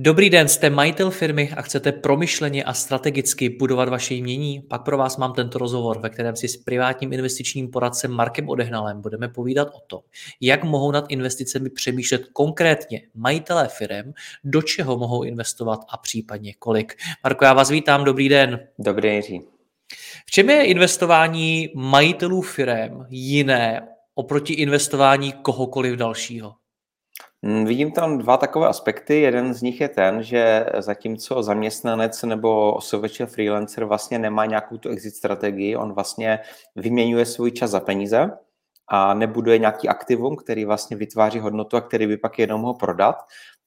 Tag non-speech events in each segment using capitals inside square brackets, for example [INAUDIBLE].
Dobrý den, jste majitel firmy a chcete promyšleně a strategicky budovat vaše jmění? Pak pro vás mám tento rozhovor, ve kterém si s privátním investičním poradcem Markem Odehnalem budeme povídat o tom, jak mohou nad investicemi přemýšlet konkrétně majitelé firm, do čeho mohou investovat a případně kolik. Marko, já vás vítám, dobrý den. Dobrý den. V čem je investování majitelů firm jiné oproti investování kohokoliv dalšího? Mm, vidím tam dva takové aspekty. Jeden z nich je ten, že zatímco zaměstnanec nebo osobeče freelancer vlastně nemá nějakou tu exit strategii, on vlastně vyměňuje svůj čas za peníze a nebuduje nějaký aktivum, který vlastně vytváří hodnotu a který by pak jenom mohl prodat,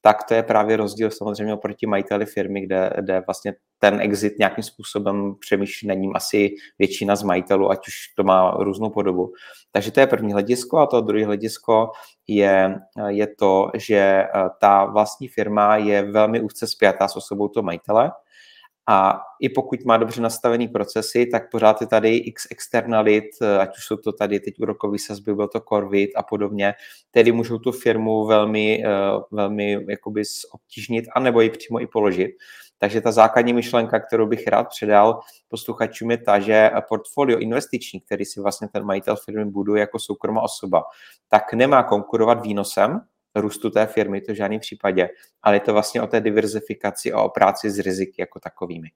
tak to je právě rozdíl samozřejmě oproti majiteli firmy, kde, kde vlastně ten exit nějakým způsobem přemýšlí na ním asi většina z majitelů, ať už to má různou podobu. Takže to je první hledisko a to druhé hledisko je, je to, že eh, ta vlastní firma je velmi úzce spjatá s osobou toho majitele, a i pokud má dobře nastavený procesy, tak pořád je tady x externalit, eh, ať už jsou to tady teď úrokový sazby, byl to Corvit a podobně, tedy můžou tu firmu velmi, eh, velmi jakoby obtížnit, anebo ji přímo i položit. Takže ta základní myšlenka, kterou bych rád předal posluchačům je ta, že portfolio investiční, který si vlastně ten majitel firmy buduje jako soukromá osoba, tak nemá konkurovat výnosem, růstu té firmy, to v žádném případě, ale je to vlastně o té diverzifikaci a o práci s riziky jako takovými.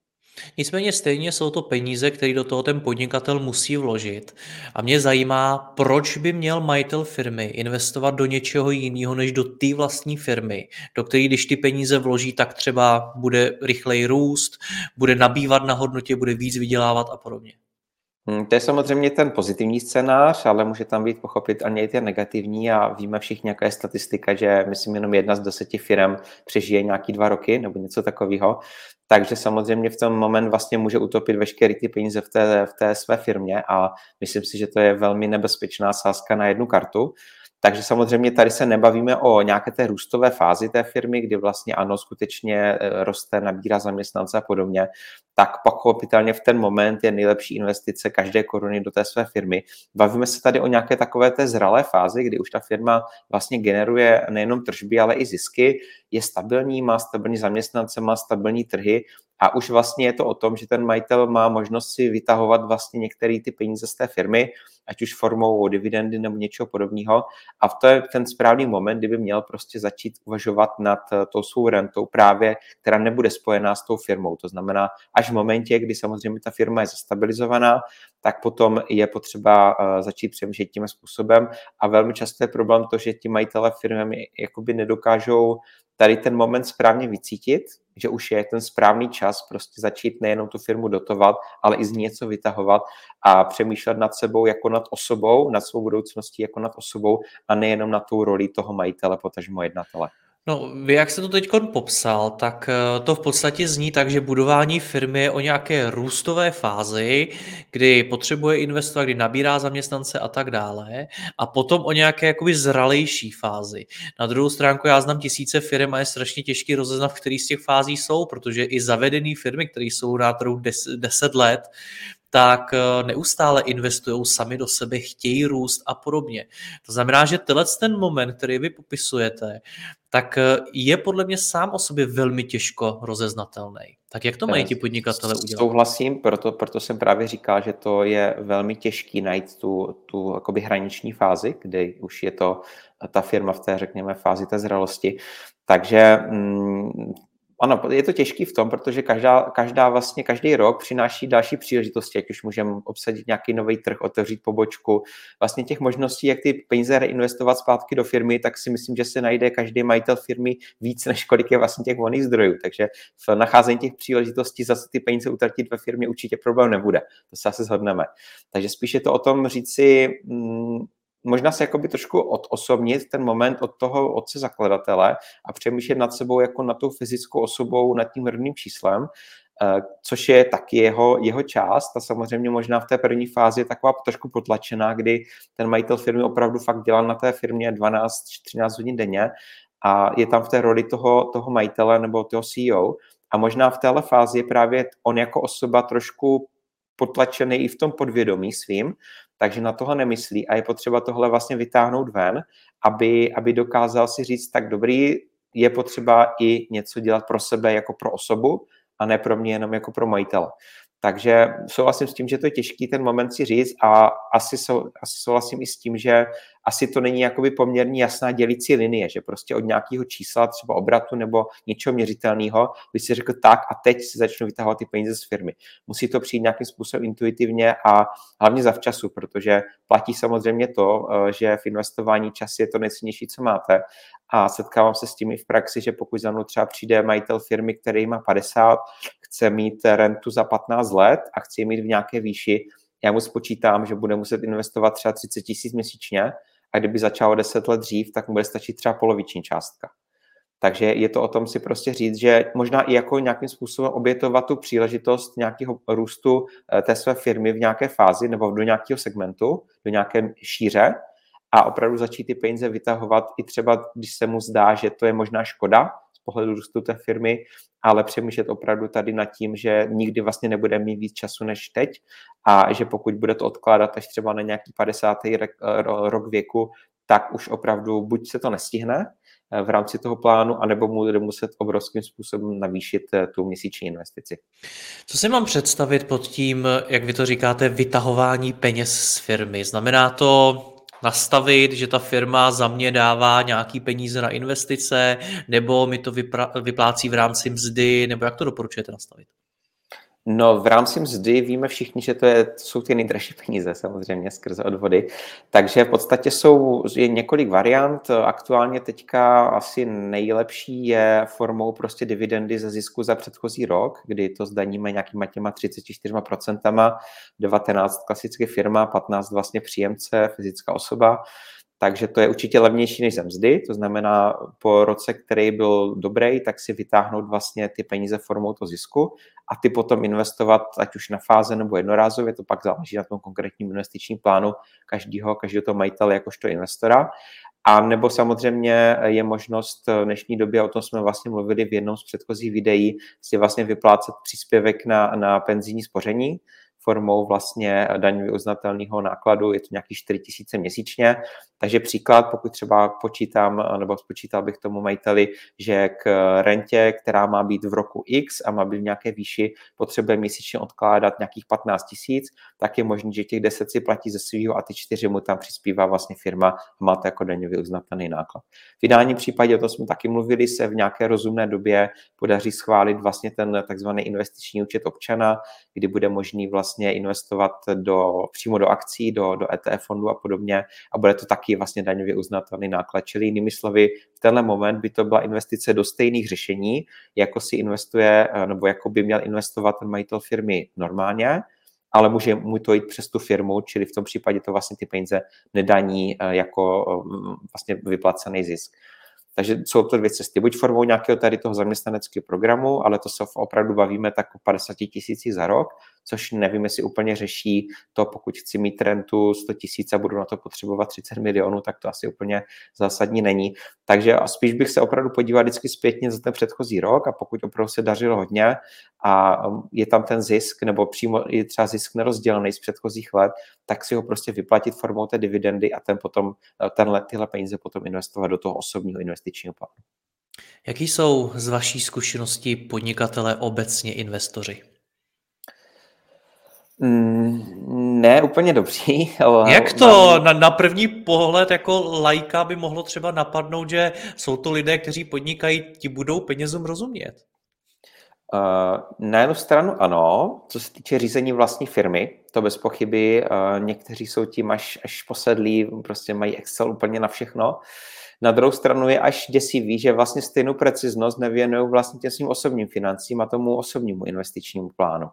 Nicméně stejně jsou to peníze, které do toho ten podnikatel musí vložit. A mě zajímá, proč by měl majitel firmy investovat do něčeho jiného než do té vlastní firmy, do které když ty peníze vloží, tak třeba bude rychleji růst, bude nabývat na hodnotě, bude víc vydělávat a podobně. Hmm, to je samozřejmě ten pozitivní scénář, ale může tam být pochopit ani i ten negativní a víme všichni, jaká je statistika, že myslím jenom jedna z deseti firm přežije nějaký dva roky nebo něco takového. Takže samozřejmě v tom moment vlastně může utopit veškeré ty peníze v té, v té své firmě a myslím si, že to je velmi nebezpečná sázka na jednu kartu. Takže samozřejmě tady se nebavíme o nějaké té růstové fázi té firmy, kdy vlastně ano, skutečně eh, roste, nabírá zaměstnance a podobně, tak pochopitelně v ten moment je nejlepší investice každé koruny do té své firmy. Bavíme se tady o nějaké takové té zralé fázi, kdy už ta firma vlastně generuje nejenom tržby, ale i zisky, je stabilní, má stabilní zaměstnance, má stabilní trhy a už vlastně je to o tom, že ten majitel má možnost si vytahovat vlastně některé ty peníze z té firmy, ať už formou dividendy nebo něčeho podobného. A to je ten správný moment, kdyby měl prostě začít uvažovat nad eh, tou svou rentou právě, která nebude spojená s tou firmou. To znamená, až v momentě, kdy samozřejmě ta firma je zastabilizovaná, tak potom je potřeba eh, začít přemýšlet tím způsobem. A velmi často je problém to, že ti majitele firmy jakoby nedokážou tady ten moment správně vycítit, že už je ten správný čas prostě začít nejenom tu firmu dotovat, ale i z ní něco vytahovat a přemýšlet nad sebou jako nad osobou, nad svou budoucností jako nad osobou a nejenom na tou roli toho majitele, potažmo jednatele. No, vy jak se to teď popsal, tak eh, to v podstatě zní tak, že budování firmy je o nějaké růstové fázi, kdy potřebuje investovat, kdy nabírá zaměstnance a tak dále, a potom o nějaké jakoby zralejší fázi. Na druhou stránku já znám tisíce firm a je strašně těžký rozeznat, v kterých z těch fází jsou, protože i zavedené firmy, které jsou na trhu 10 let, tak eh, neustále investují sami do sebe, chtějí růst a podobně. To znamená, že tenhle ten moment, který vy popisujete, tak eh, je podle mě sám o sobě velmi těžko rozeznatelný. Tak jak to mají ti podnikatele udělat? Souhlasím, proto, proto jsem právě říkal, že to je velmi těžký najít tu, tu jakoby hraniční fázi, kdy už je to ta firma v té, řekněme, fázi té zralosti. Takže mm, ano, je to těžký v tom, protože každá, každá vlastně, každý rok přináší další příležitosti, ať už můžeme obsadit nějaký nový trh, otevřít pobočku. Vlastně těch možností, jak ty peníze reinvestovat zpátky do firmy, tak si myslím, že se najde každý majitel firmy víc, než kolik je vlastně těch volných zdrojů. Takže v nacházení těch příležitostí zase ty peníze utratit ve firmě určitě problém nebude. To se asi shodneme. Takže spíš je to o tom říct si, mm, možná se jakoby trošku odosobnit ten moment od toho otce zakladatele a přemýšlet nad sebou jako na tou fyzickou osobou, nad tím rodným číslem, eh, což je taky jeho, jeho část a samozřejmě možná v té první fázi je taková trošku potlačená, kdy ten majitel firmy opravdu fakt dělá na té firmě 12-13 hodin denně a je tam v té roli toho, toho majitele nebo toho CEO a možná v téhle fázi je právě on jako osoba trošku potlačený i v tom podvědomí svým, takže na toho nemyslí a je potřeba tohle vlastně vytáhnout ven, aby, aby dokázal si říct, tak dobrý, je potřeba i něco dělat pro sebe jako pro osobu a ne pro mě jenom jako pro majitele. Takže souhlasím s tím, že to je těžký ten moment si říct a asi, sou, asi souhlasím i s tím, že asi to není jakoby poměrně jasná dělící linie, že prostě od nějakého čísla, třeba obratu nebo něčeho měřitelného, by si řekl tak a teď si začnu vytahovat ty peníze z firmy. Musí to přijít nějakým způsobem intuitivně a hlavně zavčasu, protože platí samozřejmě to, eh, že v investování čas je to nejcennější, co máte a setkávám se s tím i v praxi, že pokud za mnou třeba přijde majitel firmy, který má 50, chce mít rentu za 15 let a chce ji mít v nějaké výši, já mu spočítám, že bude muset investovat třeba 30 tisíc měsíčně a kdyby začal 10 let dřív, tak mu bude stačit třeba poloviční částka. Takže je to o tom si prostě říct, že možná i jako nějakým způsobem obětovat tu příležitost nějakého růstu eh, té své firmy v nějaké fázi nebo do nějakého segmentu, do nějaké šíře a opravdu začít ty peníze vytahovat i třeba, když se mu zdá, že to je možná škoda pohledu růstu té firmy, ale přemýšlet opravdu tady nad tím, že nikdy vlastně nebude mít víc času než teď a že pokud bude to odkládat až třeba na nějaký 50. rok věku, tak už opravdu buď se to nestihne eh, v rámci toho plánu, anebo bude muset obrovským způsobem navýšit eh, tu měsíční investici. Co si mám představit pod tím, jak vy to říkáte, vytahování peněz z firmy? Znamená to nastavit, že ta firma za mě dává nějaký peníze na investice, nebo mi to vyplácí v rámci mzdy, nebo jak to doporučujete nastavit? No, v rámci mzdy víme všichni, že to, je, to jsou ty nejdražší peníze samozřejmě skrze odvody. Takže v podstatě jsou je několik variant. Aktuálně teďka asi nejlepší je formou prostě dividendy ze zisku za předchozí rok, kdy to zdaníme nějakýma těma 34%, 19 klasicky firma, 15 vlastně příjemce, fyzická osoba takže to je určitě levnější než ze mzdy, to znamená po roce, který byl dobrý, tak si vytáhnout vlastně ty peníze formou toho zisku a ty potom investovat ať už na fáze nebo jednorázově, to pak záleží na tom konkrétním investičním plánu každého, každého toho majitele jakožto investora. A nebo samozřejmě je možnost v dnešní době, o tom jsme vlastně mluvili v jednom z předchozích videí, si vlastně vyplácet příspěvek na, na penzijní spoření, formou vlastně daňově uznatelného nákladu, je to nějaký 4 tisíce měsíčně. Takže příklad, pokud třeba počítám, nebo spočítal bych tomu majiteli, že k rentě, která má být v roku X a má být v nějaké výši, potřebuje měsíčně odkládat nějakých 15 tisíc, tak je možné, že těch 10 si platí ze svého a ty 4 mu tam přispívá vlastně firma a má to jako daňově uznatelný náklad. V ideálním případě, o tom jsme taky mluvili, se v nějaké rozumné době podaří schválit vlastně ten takzvaný investiční účet občana, kdy bude možný vlastně investovat do, přímo do akcí, do, do ETF fondu a podobně a bude to taky vlastně daňově uznatelný náklad. Čili jinými slovy, v tenhle moment by to byla investice do stejných řešení, jako si investuje, nebo jako by měl investovat ten majitel firmy normálně, ale může mu to jít přes tu firmu, čili v tom případě to vlastně ty peníze nedaní eh, jako eh, vlastně vyplacený zisk. Takže jsou to dvě cesty. Buď formou nějakého tady toho zaměstnaneckého programu, ale to se opravdu bavíme tak o 50 tisících za rok, což nevím, jestli úplně řeší to, pokud chci mít rentu 100 tisíc a budu na to potřebovat 30 milionů, tak to asi úplně zásadní není. Takže spíš bych se opravdu podíval vždycky zpětně za ten předchozí rok a pokud opravdu se dařilo hodně a um, je tam ten zisk, nebo přímo je třeba zisk nerozdělený z předchozích let, tak si ho prostě vyplatit formou té dividendy a ten potom, eh, tenhle, tyhle peníze potom investovat do toho osobního investičního plánu. Jaký jsou z vaší zkušenosti podnikatele obecně investoři? Mm, ne úplně dobří. [LAUGHS] Ale Jak to na, na první pohled jako lajka by mohlo třeba napadnout, že jsou to lidé, kteří podnikají, ti budou penězům rozumět? Uh, na jednu stranu ano, co se týče řízení vlastní firmy, to bez pochyby, uh, někteří jsou tím až, až posedlí, prostě mají Excel úplně na všechno. Na druhou stranu je až děsivý, že vlastně stejnou preciznost nevěnují vlastně těm svým osobním financím a tomu osobnímu investičnímu plánu.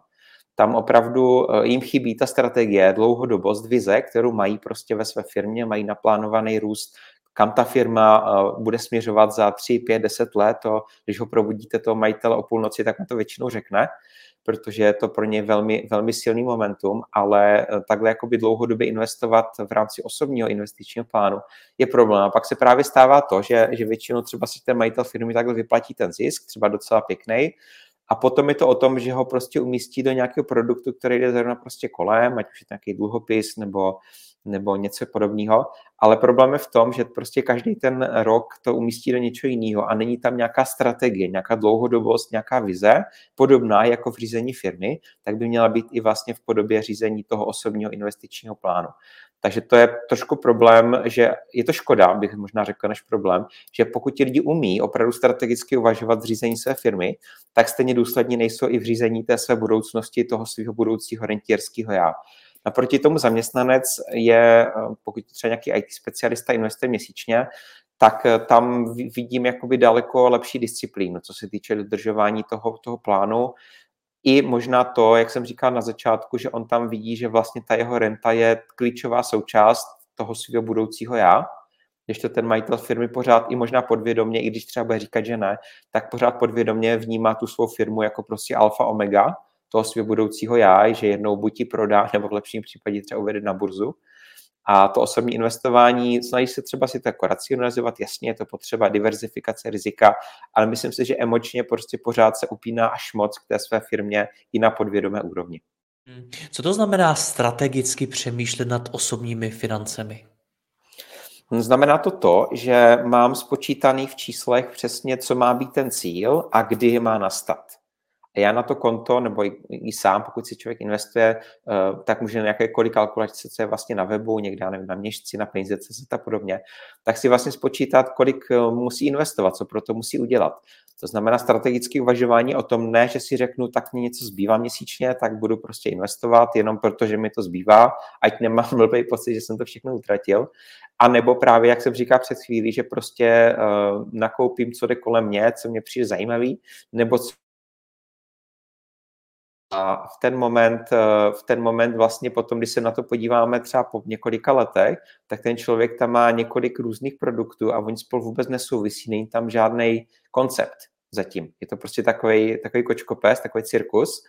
Tam opravdu eh, jim chybí ta strategie, dlouhodobost, vize, kterou mají prostě ve své firmě, mají naplánovaný růst, kam ta firma eh, bude směřovat za 3, 5, 10 let. To, když ho probudíte toho majitele o půlnoci, tak mu to většinou řekne protože je to pro ně velmi, velmi silný momentum, ale eh, takhle jakoby dlouhodobě investovat v rámci osobního investičního plánu je problém. A pak se právě stává to, že, že většinou třeba si ten majitel firmy takhle vyplatí ten zisk, třeba docela pěkný, a potom je to o tom, že ho prostě umístí do nějakého produktu, který jde zrovna prostě kolem, ať už je to nějaký dluhopis nebo, nebo něco podobného. Ale problém je v tom, že prostě každý ten rok to umístí do něčeho jiného a není tam nějaká strategie, nějaká dlouhodobost, nějaká vize, podobná jako v řízení firmy, tak by měla být i vlastně v podobě řízení toho osobního investičního plánu. Takže to je trošku problém, že je to škoda, bych možná řekl, než problém, že pokud ti lidi umí opravdu strategicky uvažovat v řízení své firmy, tak stejně důsledně nejsou i v řízení té své budoucnosti, toho svého budoucího rentierského já. Naproti tomu zaměstnanec je, pokud třeba nějaký IT specialista investuje měsíčně, tak tam vidím jakoby daleko lepší disciplínu, co se týče dodržování toho, toho plánu, i možná to, jak jsem říkal na začátku, že on tam vidí, že vlastně ta jeho renta je klíčová součást toho svého budoucího já, když to ten majitel firmy pořád i možná podvědomě, i když třeba bude říkat, že ne, tak pořád podvědomě vnímá tu svou firmu jako prostě alfa omega toho svého budoucího já, že jednou buď ji prodá, [LAUGHS] nebo v lepším případě třeba uvede na burzu. A to osobní investování, snaží se třeba si to jako racionalizovat, jasně je to potřeba diverzifikace rizika, ale myslím si, že emočně prostě pořád se upíná až moc k té své firmě i na podvědomé úrovni. Hmm. Co to znamená strategicky přemýšlet nad osobními financemi? Znamená to to, že mám spočítaný v číslech přesně, co má být ten cíl a kdy má nastat já na to konto, nebo i, i sám, pokud si člověk investuje, uh, tak může na jakékoliv kalkulace, co je vlastně na webu, někde, nevím, na měšci, na peníze.cz a podobně, tak si vlastně spočítat, kolik uh, musí investovat, co pro to musí udělat. To znamená strategické uvažování o tom, ne, že si řeknu, tak mě něco zbývá měsíčně, tak budu prostě investovat jenom proto, že mi to zbývá, ať nemám [LAUGHS] blbý pocit, že jsem to všechno utratil. A nebo právě, jak jsem říkal před chvílí, že prostě uh, nakoupím, co jde kolem mě, co mě přijde zajímavý, nebo co a v ten moment, eh, v ten moment vlastně potom, když se na to podíváme třeba po několika letech, tak ten člověk tam má několik různých produktů a oni spolu vůbec nesouvisí, není tam žádný koncept zatím. Je to prostě takový, takový kočkopes, takový cirkus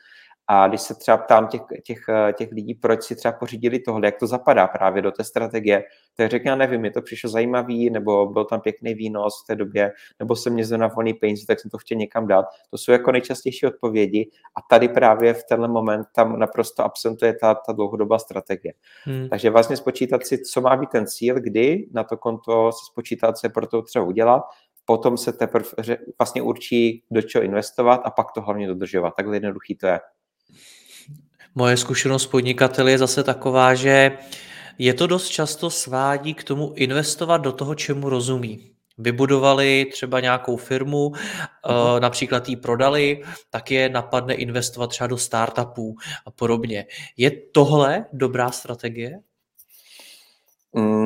a když se třeba ptám těch, těch, těch lidí, proč si třeba pořídili tohle, jak to zapadá právě do té strategie, tak řekne, já nevím, mi to přišlo zajímavý, nebo byl tam pěkný výnos v té době, nebo jsem měl na volný peníze, tak jsem to chtěl někam dát. To jsou jako nejčastější odpovědi a tady právě v tenhle moment tam naprosto absentuje ta, ta dlouhodobá strategie. Hmm. Takže vlastně spočítat si, co má být ten cíl, kdy na to konto se spočítat, co je pro to třeba udělat, potom se teprve vlastně určí, do čeho investovat a pak to hlavně dodržovat. Takhle jednoduchý to je. Moje zkušenost podnikatel je zase taková, že je to dost často svádí k tomu investovat do toho, čemu rozumí. Vybudovali třeba nějakou firmu, uh-huh. například ji prodali, tak je napadne investovat třeba do startupů a podobně. Je tohle dobrá strategie?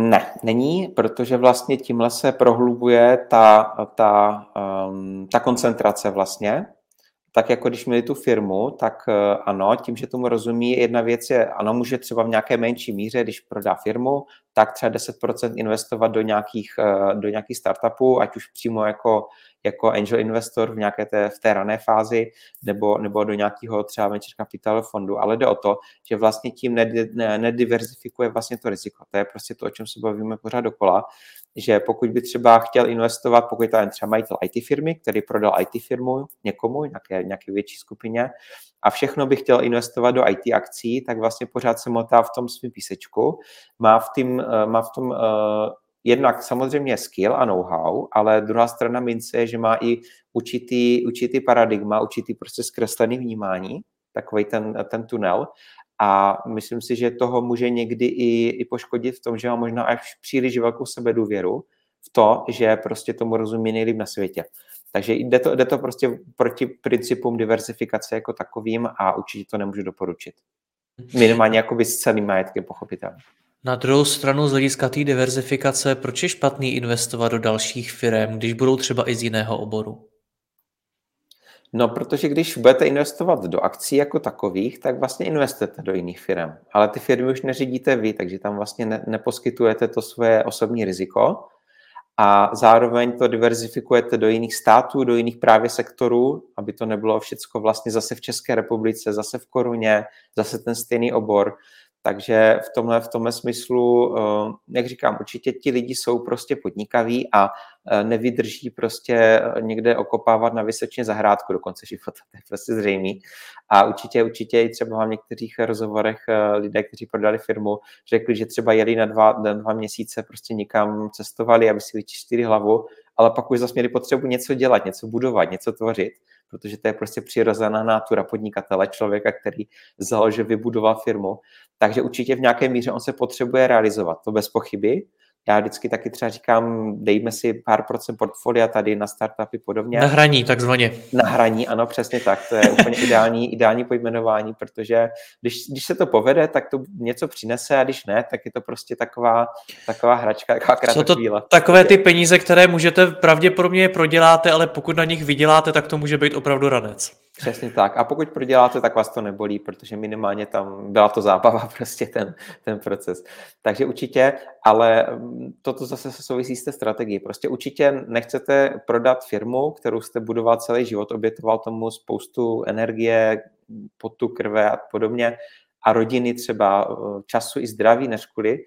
Ne, není, protože vlastně tímhle se prohlubuje ta, ta, um, ta koncentrace vlastně tak jako když měli tu firmu, tak eh, ano, tím, že tomu rozumí, jedna věc je, ano, může třeba v nějaké menší míře, když prodá firmu, tak třeba 10% investovat do nějakých, eh, do nějakých startupů, ať už přímo jako, jako angel investor v nějaké té, v té rané fázi, nebo, nebo do nějakého třeba venture capital fondu, ale jde o to, že vlastně tím nediverzifikuje vlastně to riziko. To je prostě to, o čem se bavíme pořád dokola, že pokud by třeba chtěl investovat, pokud je to třeba majitel IT firmy, který prodal IT firmu někomu, nějaké, nějaké větší skupině, a všechno by chtěl investovat do IT akcí, tak vlastně pořád se motá v tom svým písečku. Má v, tým, eh, má v tom uh, jednak samozřejmě skill a know-how, ale druhá strana mince je, že má i určitý, určitý paradigma, určitý prostě zkreslený vnímání, takový ten, ten tunel. A myslím si, že toho může někdy i, i poškodit v tom, že má možná až příliš velkou sebedůvěru v to, že prostě tomu rozumí nejlíp na světě. Takže jde to, jde to prostě proti principům diversifikace jako takovým a určitě to nemůžu doporučit. Minimálně jako s celým majetkem, pochopitelně. Na druhou stranu z hlediska té diverzifikace, proč je špatný investovat do dalších firm, když budou třeba i z jiného oboru? No, protože když budete investovat do akcí jako takových, tak vlastně investujete do jiných firm. Ale ty firmy už neřídíte vy, takže tam vlastně ne, neposkytujete to svoje osobní riziko a zároveň to diverzifikujete do jiných států, do jiných právě sektorů, aby to nebylo všecko vlastně zase v České republice, zase v koruně, zase ten stejný obor. Takže v tomhle, v tomhle smyslu, eh, jak říkám, určitě ti lidi jsou prostě podnikaví a nevydrží prostě eh, někde okopávat na vysočně zahrádku do konce života, [LAUGHS] to je prostě zřejmý. A určitě, určitě i třeba v některých rozhovorech lidé, kteří prodali firmu, řekli, že třeba jeli na dva, na dva měsíce, prostě někam cestovali, aby si vyčistili hlavu, ale pak už zase měli potřebu něco dělat, něco budovat, něco tvořit protože to je prostě přirozená natura podnikatele, člověka, který založil, vybudoval firmu. Takže určitě v nějaké míře on se potřebuje realizovat, to bez pochyby, já vždycky taky třeba říkám, dejme si pár procent portfolia tady na startupy podobně. Na hraní, takzvaně. Na hraní, ano, přesně tak. To je úplně [LAUGHS] ideální, ideální pojmenování, protože když, když se to povede, tak to něco přinese a když ne, tak je to prostě taková, taková hračka, taková krátká to chvíle. takové ty peníze, které můžete pravděpodobně proděláte, ale pokud na nich vyděláte, tak to může být opravdu ranec. Přesně tak. A pokud proděláte, tak vás to nebolí, protože minimálně tam byla to zábava, [LAUGHS] prostě ten, ten proces. Takže určitě, ale mm, toto zase se souvisí s té strategií. Prostě určitě nechcete prodat firmu, kterou jste budoval celý život, obětoval tomu spoustu energie, potu, krve a podobně, a rodiny třeba eh, času i zdraví než kvůli,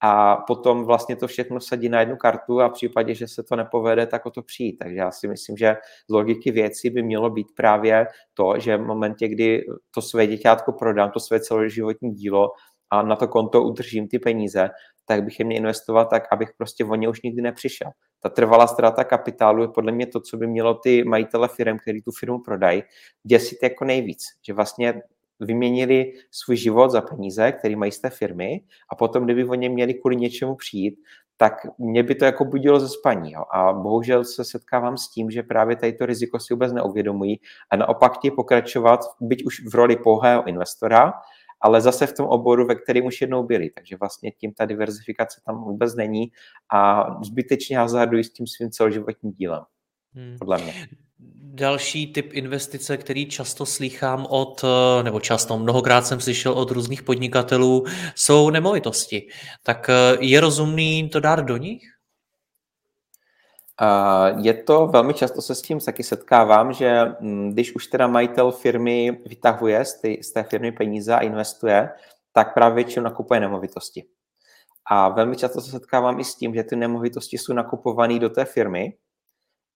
a potom vlastně to všechno sadí na jednu kartu a v případě, že se to nepovede, tak o to přijít. Takže já si myslím, že z logiky věcí by mělo být právě to, že v momentě, kdy to své děťátko prodám, to své celoživotní dílo a na to konto udržím ty peníze, tak bych je měl investovat tak, abych prostě o ně už nikdy nepřišel. Ta trvalá ztráta kapitálu je podle mě to, co by mělo ty majitele firm, který tu firmu prodají, děsit jako nejvíc. Že vlastně vyměnili svůj život za peníze, který mají z té firmy a potom, kdyby oni měli kvůli něčemu přijít, tak mě by to jako budilo ze spaní. Jo. A bohužel se setkávám s tím, že právě tady to riziko si vůbec neuvědomují a naopak ti pokračovat, byť už v roli pouhého investora, ale zase v tom oboru, ve kterém už jednou byli. Takže vlastně tím ta diverzifikace tam vůbec není a zbytečně hazardují s tím svým celoživotním dílem. Hmm. Podle mě. Další typ investice, který často slýchám od, eh, nebo často, mnohokrát jsem slyšel od různých podnikatelů, jsou nemovitosti. Tak eh, je rozumný to dát do nich? Je to, velmi často se s tím taky setkávám, že mm, když už teda majitel firmy vytahuje z, ty, z té firmy peníze a investuje, tak právě většinou nakupuje nemovitosti. A velmi často se setkávám i s tím, že ty nemovitosti jsou nakupované do té firmy,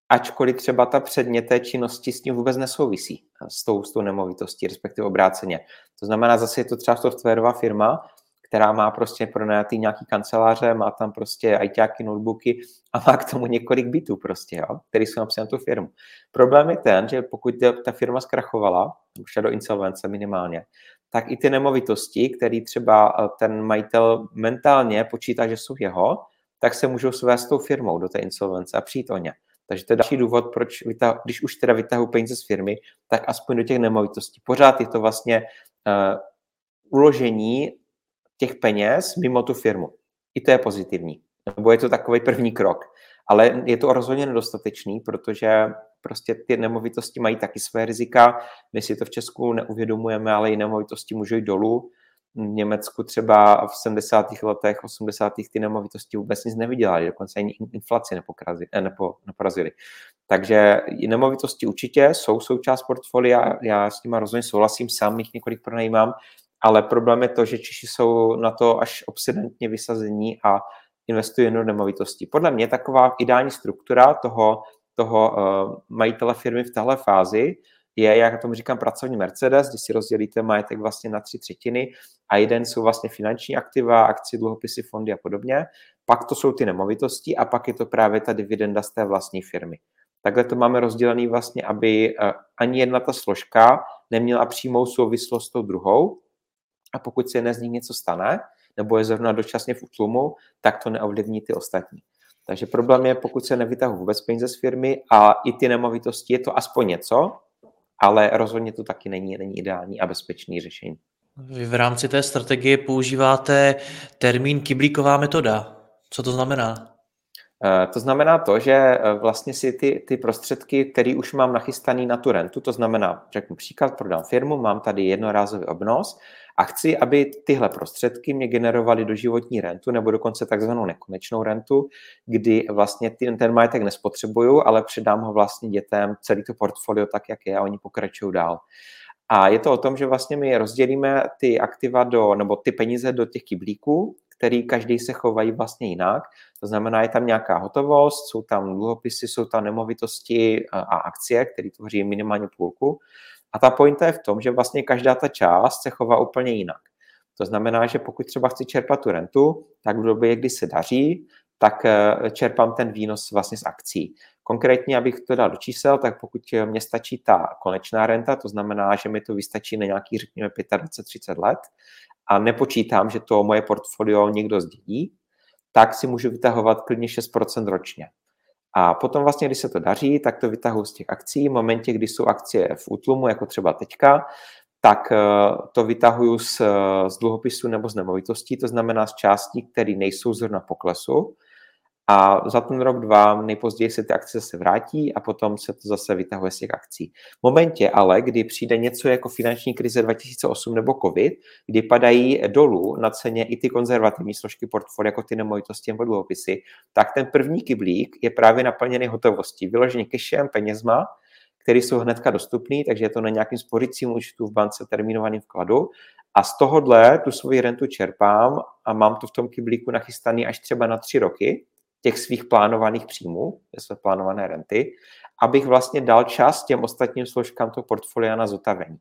ačkoliv třeba ta předmět té činnosti s tím vůbec nesouvisí, s tou, s tou nemovitostí, respektive obráceně. To znamená, zase je to třeba softwarová firma, která má prostě pronajatý nějaký kanceláře, má tam prostě ITáky, notebooky a má k tomu několik bytů prostě, jo, který jsou napsané na tu firmu. Problém je ten, že pokud ta firma zkrachovala, už do insolvence minimálně, tak i ty nemovitosti, které třeba eh, ten majitel mentálně počítá, že jsou jeho, tak se můžou svést s tou firmou do té insolvence a přijít o ně. Takže to je další důvod, proč, vytah, když už teda vytahuji peníze z firmy, tak aspoň do těch nemovitostí. Pořád je to vlastně uh, uložení těch peněz mimo tu firmu. I to je pozitivní. Nebo je to takový první krok. Ale je to rozhodně nedostatečný, protože prostě ty nemovitosti mají taky své rizika. My si to v Česku neuvědomujeme, ale i nemovitosti můžou jít dolů Německu třeba v 70. letech, 80. ty nemovitosti vůbec nic nevydělali, dokonce ani inflaci eh, nepo, neporazili. Takže nemovitosti určitě jsou součást portfolia, já s nimi rozhodně souhlasím, sám jich několik pronajímám, ale problém je to, že Češi jsou na to až obsedantně vysazení a investují do nemovitostí. Podle mě taková ideální struktura toho, toho uh, majitele firmy v téhle fázi je, jak tomu říkám, pracovní Mercedes, když si rozdělíte majetek vlastně na tři třetiny a jeden jsou vlastně finanční aktiva, akcie, dluhopisy, fondy a podobně. Pak to jsou ty nemovitosti a pak je to právě ta dividenda z té vlastní firmy. Takhle to máme rozdělený vlastně, aby eh, ani jedna ta složka neměla přímou souvislost s tou druhou a pokud se jedné z nich něco stane, nebo je zrovna dočasně v útlumu, tak to neovlivní ty ostatní. Takže problém je, pokud se nevytahují vůbec peníze z firmy a i ty nemovitosti, je to aspoň něco, ale rozhodně to taky není, není ideální a bezpečný řešení. Vy v rámci té strategie používáte termín kyblíková metoda. Co to znamená? Eh, to znamená to, že eh, vlastně si ty, ty prostředky, které už mám nachystaný na tu rentu, to znamená, řeknu příklad, prodám firmu, mám tady jednorázový obnos a chci, aby tyhle prostředky mě generovaly do životní rentu nebo dokonce takzvanou nekonečnou rentu, kdy vlastně ten, ten majetek nespotřebuju, ale předám ho vlastně dětem, celý to portfolio tak, jak je a oni pokračují dál. A je to o tom, že vlastně my rozdělíme ty aktiva do, nebo ty peníze do těch kyblíků, který každý se chovají vlastně jinak. To znamená, je tam nějaká hotovost, jsou tam dluhopisy, jsou tam nemovitosti a akcie, které tvoří minimálně půlku. A ta pointa je v tom, že vlastně každá ta část se chová úplně jinak. To znamená, že pokud třeba chci čerpat tu rentu, tak v době, kdy se daří, tak eh, čerpám ten výnos vlastně z akcí. Konkrétně, abych to dal do čísel, tak pokud mě stačí ta konečná renta, to znamená, že mi to vystačí na nějaký, řekněme, 25-30 let a nepočítám, že to moje portfolio někdo zdědí, tak si můžu vytahovat klidně 6% ročně. A potom vlastně, když se to daří, tak to vytahuji z těch akcí. V momentě, kdy jsou akcie v útlumu, jako třeba teďka, tak eh, to vytahuju z, z dluhopisu nebo z nemovitostí, to znamená z částí, které nejsou zrovna poklesu, a za ten rok, dva nejpozději se ty akce se vrátí a potom se to zase vytahuje z těch akcí. V momentě ale, kdy přijde něco jako finanční krize 2008 nebo COVID, kdy padají dolů na ceně i ty konzervativní složky portfolia, jako ty nemovitosti nebo dluhopisy, tak ten první kyblík je právě naplněný hotovostí, vyložený cashem, penězma, které jsou hnedka dostupné, takže je to na nějakým sporicím účtu v bance termínovaným vkladu. A z tohohle tu svoji rentu čerpám a mám to v tom kyblíku nachystaný až třeba na tři roky, těch svých plánovaných příjmů, své plánované renty, abych vlastně dal čas těm ostatním složkám toho portfolia na zotavení.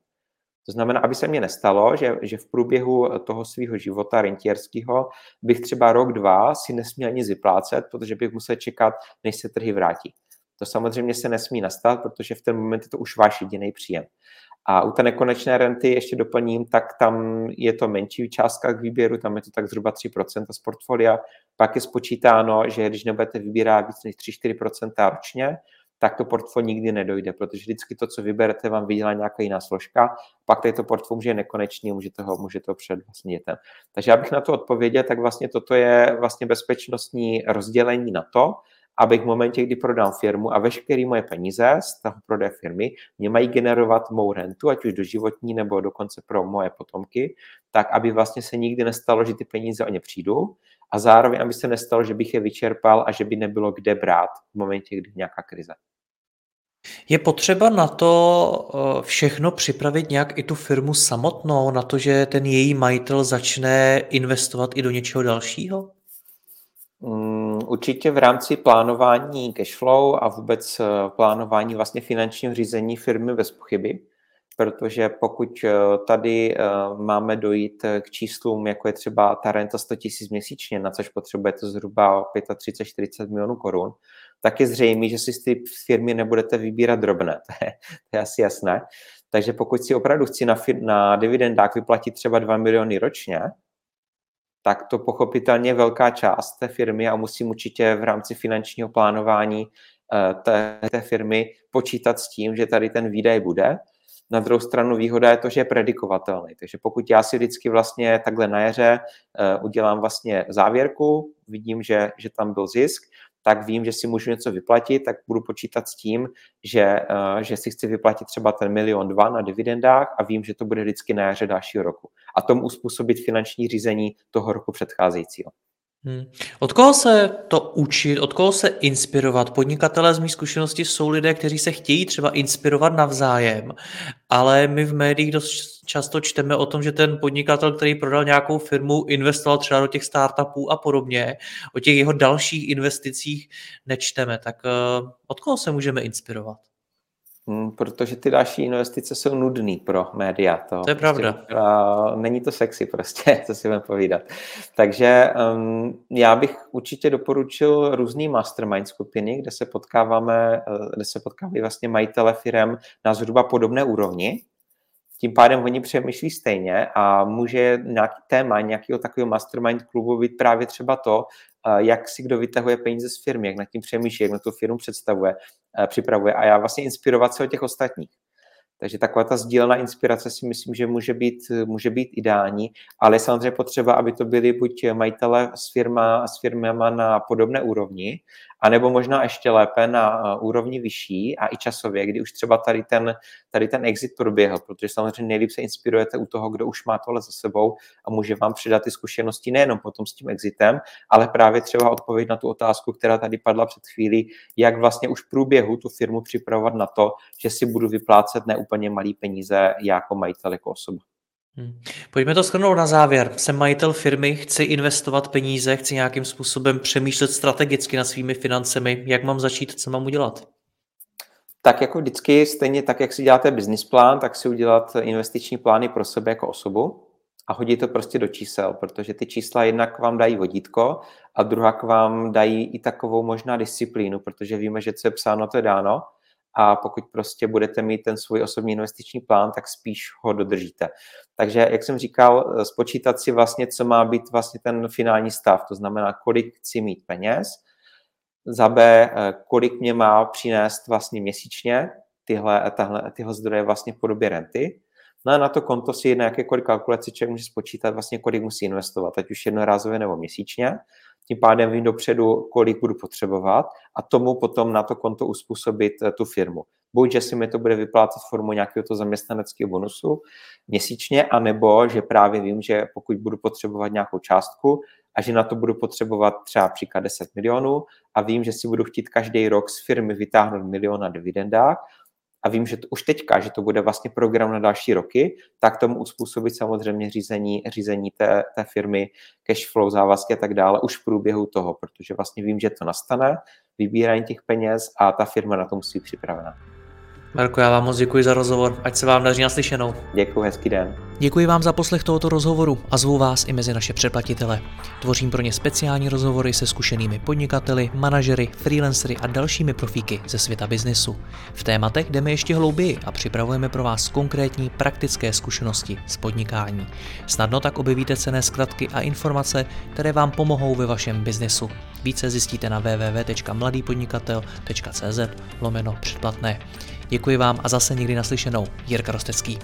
To znamená, aby se mně nestalo, že, že v průběhu toho svého života rentierského bych třeba rok, dva si nesměl nic vyplácet, protože bych musel čekat, než se trhy vrátí. To samozřejmě se nesmí nastat, protože v ten moment je to už váš jediný příjem. A u té nekonečné renty ještě doplním, tak tam je to menší částka k výběru, tam je to tak zhruba 3% z portfolia. Pak je spočítáno, že když nebudete vybírat víc než 3-4% ročně, tak to portfolio nikdy nedojde, protože vždycky to, co vyberete, vám vydělá nějaká jiná složka, pak tady to portfolio může nekonečný, můžete ho, můžete ho před vlastně dětem. Takže abych na to odpověděl, tak vlastně toto je vlastně bezpečnostní rozdělení na to, abych v momentě, kdy prodám firmu a veškeré moje peníze z toho prodeje firmy mě mají generovat mou rentu, ať už doživotní nebo dokonce pro moje potomky, tak aby vlastně se nikdy nestalo, že ty peníze o ně přijdou a zároveň, aby se nestalo, že bych je vyčerpal a že by nebylo kde brát v momentě, kdy nějaká krize. Je potřeba na to eh, všechno připravit nějak i tu firmu samotnou, na to, že ten její majitel začne investovat i do něčeho dalšího? Mm, určitě v rámci plánování cashflow a vůbec eh, plánování vlastně finančního řízení firmy bez pochyby, protože pokud eh, tady eh, máme dojít k číslům, jako je třeba ta renta 100 000 měsíčně, na což potřebujete zhruba 35-40 milionů korun, tak je zřejmé, že si z ty firmy nebudete vybírat drobné. [LAUGHS] To je, to je asi jasné. Takže pokud si opravdu chci na, na dividendách vyplatit třeba 2 miliony ročně, tak to pochopitelně velká část té firmy a musím určitě v rámci finančního plánování eh, té, té firmy počítat s tím, že tady ten výdaj bude. Na druhou stranu výhoda je to, že je predikovatelný. Takže pokud já si vždycky vlastně takhle na jaře uh, udělám vlastně závěrku, vidím, že, že tam byl zisk, tak vím, že si můžu něco vyplatit, tak budu počítat s tím, že, uh, že si chci vyplatit třeba ten milion dva na dividendách a vím, že to bude vždycky na jaře dalšího roku. A tomu uspůsobit finanční řízení toho roku předcházejícího. Hmm. Od koho se to učit, od koho se inspirovat? Podnikatelé z mých zkušenosti jsou lidé, kteří se chtějí třeba inspirovat navzájem, ale my v médiích dost často čteme o tom, že ten podnikatel, který prodal nějakou firmu, investoval třeba do těch startupů a podobně. O těch jeho dalších investicích nečteme. Tak uh, od koho se můžeme inspirovat? Hmm, protože ty další investice jsou nudné pro média. To, to je pravda. Prostě, uh, není to sexy prostě, [LAUGHS] co si budeme povídat. Takže um, já bych určitě doporučil různý mastermind skupiny, kde se potkáváme, uh, kde se potkávají vlastně majitele firm na zhruba podobné úrovni. Tím pádem oni přemýšlí stejně a může nějaký téma nějakého takového mastermind klubu být právě třeba to, jak si kdo vytahuje peníze z firmy, jak nad tím přemýšlí, jak na tu firmu představuje, připravuje a já vlastně inspirovat se od těch ostatních. Takže taková ta sdílená inspirace si myslím, že může být, může být ideální, ale je samozřejmě potřeba, aby to byli buď majitele s, firma, s firmama na podobné úrovni, anebo možná ještě lépe na úrovni vyšší a i časově, kdy už třeba tady ten, tady ten exit proběhl, protože samozřejmě nejlíp se inspirujete u toho, kdo už má tohle za sebou a může vám přidat ty zkušenosti nejenom potom s tím exitem, ale právě třeba odpověď na tu otázku, která tady padla před chvílí, jak vlastně už v průběhu tu firmu připravovat na to, že si budu vyplácet neúplně malý peníze jako majitel, jako osoba. Hmm. Pojďme to shrnout na závěr. Jsem majitel firmy, chci investovat peníze, chci nějakým způsobem přemýšlet strategicky nad svými financemi. Jak mám začít, co mám udělat? Tak jako vždycky, stejně tak, jak si děláte business plán, tak si udělat investiční plány pro sebe jako osobu a hodit to prostě do čísel, protože ty čísla jednak vám dají vodítko a druhá vám dají i takovou možná disciplínu, protože víme, že co je psáno, to je dáno a pokud prostě budete mít ten svůj osobní investiční plán, tak spíš ho dodržíte. Takže, jak jsem říkal, spočítat si vlastně, co má být vlastně ten finální stav, to znamená, kolik chci mít peněz, za B, kolik mě má přinést vlastně měsíčně tyhle, tahle, tyhle zdroje vlastně v podobě renty, No a na to konto si na jakékoliv kalkulaci člověk může spočítat vlastně, kolik musí investovat, ať už jednorázově nebo měsíčně. Tím pádem vím dopředu, kolik budu potřebovat a tomu potom na to konto uspůsobit eh, tu firmu. Buď, že si mi to bude vyplácet formou nějakého to zaměstnaneckého bonusu měsíčně, anebo že právě vím, že pokud budu potřebovat nějakou částku a že na to budu potřebovat třeba příklad 10 milionů a vím, že si budu chtít každý rok z firmy vytáhnout milion na dividendách, a vím, že to, už teďka, že to bude vlastně program na další roky, tak tomu uspůsobit samozřejmě řízení, řízení té, té firmy, cash flow, závazky a tak dále už v průběhu toho, protože vlastně vím, že to nastane, vybírání těch peněz a ta firma na to musí být připravena. Marko, já vám moc děkuji za rozhovor, ať se vám daří naslyšenou. Děkuji, hezký den. Děkuji vám za poslech tohoto rozhovoru a zvu vás i mezi naše předplatitele. Tvořím pro ně speciální rozhovory se zkušenými podnikateli, manažery, freelancery a dalšími profíky ze světa biznesu. V tématech jdeme ještě hlouběji a připravujeme pro vás konkrétní praktické zkušenosti z podnikání. Snadno tak objevíte cené zkratky a informace, které vám pomohou ve vašem biznesu. Více zjistíte na www.mladýpodnikatel.cz lomeno předplatné. Děkuji vám a zase někdy naslyšenou. Jirka Rostecký.